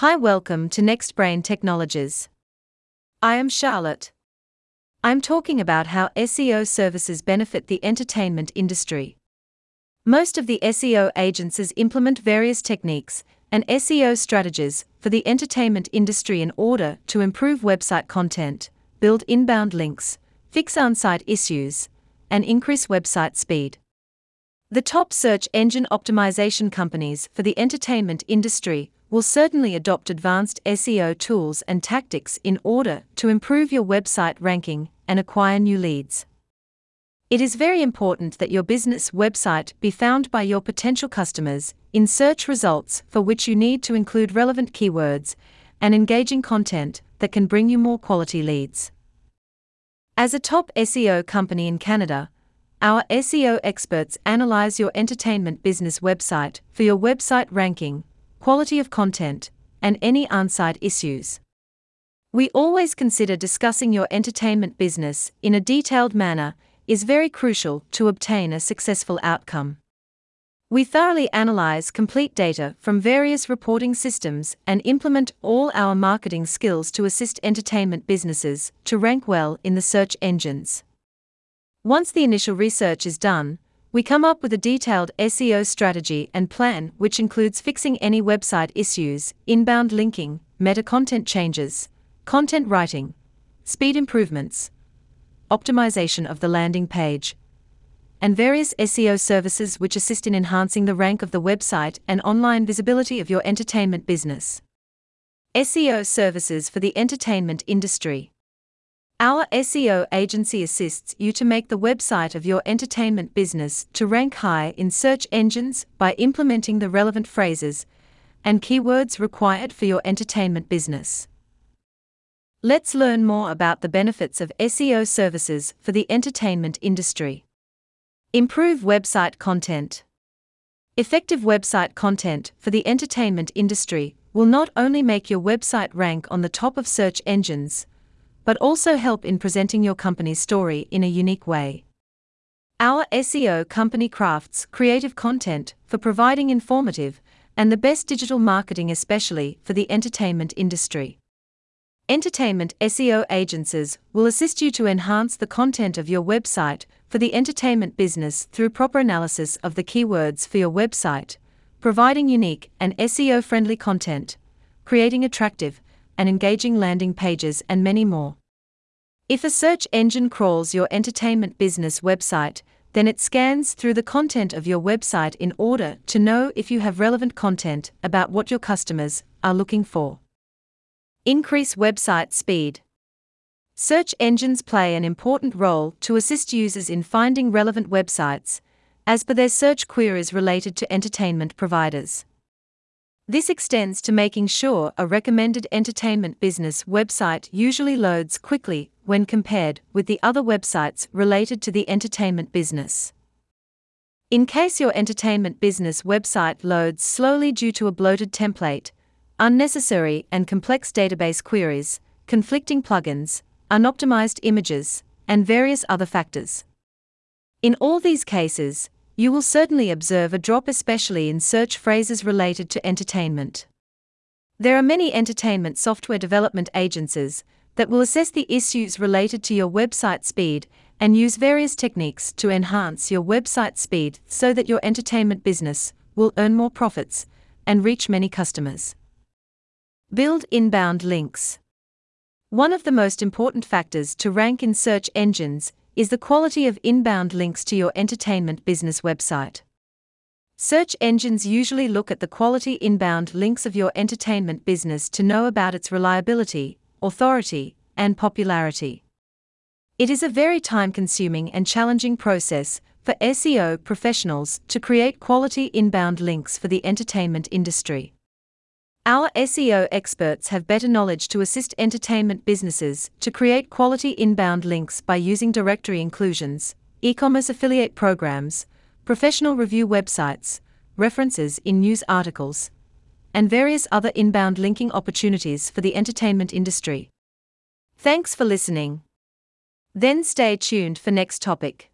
Hi, welcome to Next Brain Technologies. I am Charlotte. I'm talking about how SEO services benefit the entertainment industry. Most of the SEO agencies implement various techniques and SEO strategies for the entertainment industry in order to improve website content, build inbound links, fix on site issues, and increase website speed. The top search engine optimization companies for the entertainment industry will certainly adopt advanced SEO tools and tactics in order to improve your website ranking and acquire new leads. It is very important that your business website be found by your potential customers in search results for which you need to include relevant keywords and engaging content that can bring you more quality leads. As a top SEO company in Canada, our SEO experts analyze your entertainment business website for your website ranking quality of content, and any site issues. We always consider discussing your entertainment business in a detailed manner is very crucial to obtain a successful outcome. We thoroughly analyze complete data from various reporting systems and implement all our marketing skills to assist entertainment businesses to rank well in the search engines. Once the initial research is done, we come up with a detailed SEO strategy and plan which includes fixing any website issues, inbound linking, meta content changes, content writing, speed improvements, optimization of the landing page, and various SEO services which assist in enhancing the rank of the website and online visibility of your entertainment business. SEO services for the entertainment industry. Our SEO agency assists you to make the website of your entertainment business to rank high in search engines by implementing the relevant phrases and keywords required for your entertainment business. Let's learn more about the benefits of SEO services for the entertainment industry. Improve website content. Effective website content for the entertainment industry will not only make your website rank on the top of search engines but also help in presenting your company's story in a unique way. Our SEO company crafts creative content for providing informative and the best digital marketing, especially for the entertainment industry. Entertainment SEO agencies will assist you to enhance the content of your website for the entertainment business through proper analysis of the keywords for your website, providing unique and SEO friendly content, creating attractive and engaging landing pages, and many more. If a search engine crawls your entertainment business website, then it scans through the content of your website in order to know if you have relevant content about what your customers are looking for. Increase website speed. Search engines play an important role to assist users in finding relevant websites, as per their search queries related to entertainment providers. This extends to making sure a recommended entertainment business website usually loads quickly when compared with the other websites related to the entertainment business. In case your entertainment business website loads slowly due to a bloated template, unnecessary and complex database queries, conflicting plugins, unoptimized images, and various other factors. In all these cases, you will certainly observe a drop, especially in search phrases related to entertainment. There are many entertainment software development agencies that will assess the issues related to your website speed and use various techniques to enhance your website speed so that your entertainment business will earn more profits and reach many customers. Build inbound links. One of the most important factors to rank in search engines is the quality of inbound links to your entertainment business website. Search engines usually look at the quality inbound links of your entertainment business to know about its reliability, authority, and popularity. It is a very time consuming and challenging process for SEO professionals to create quality inbound links for the entertainment industry. Our SEO experts have better knowledge to assist entertainment businesses to create quality inbound links by using directory inclusions, e commerce affiliate programs, professional review websites, references in news articles, and various other inbound linking opportunities for the entertainment industry. Thanks for listening. Then stay tuned for next topic.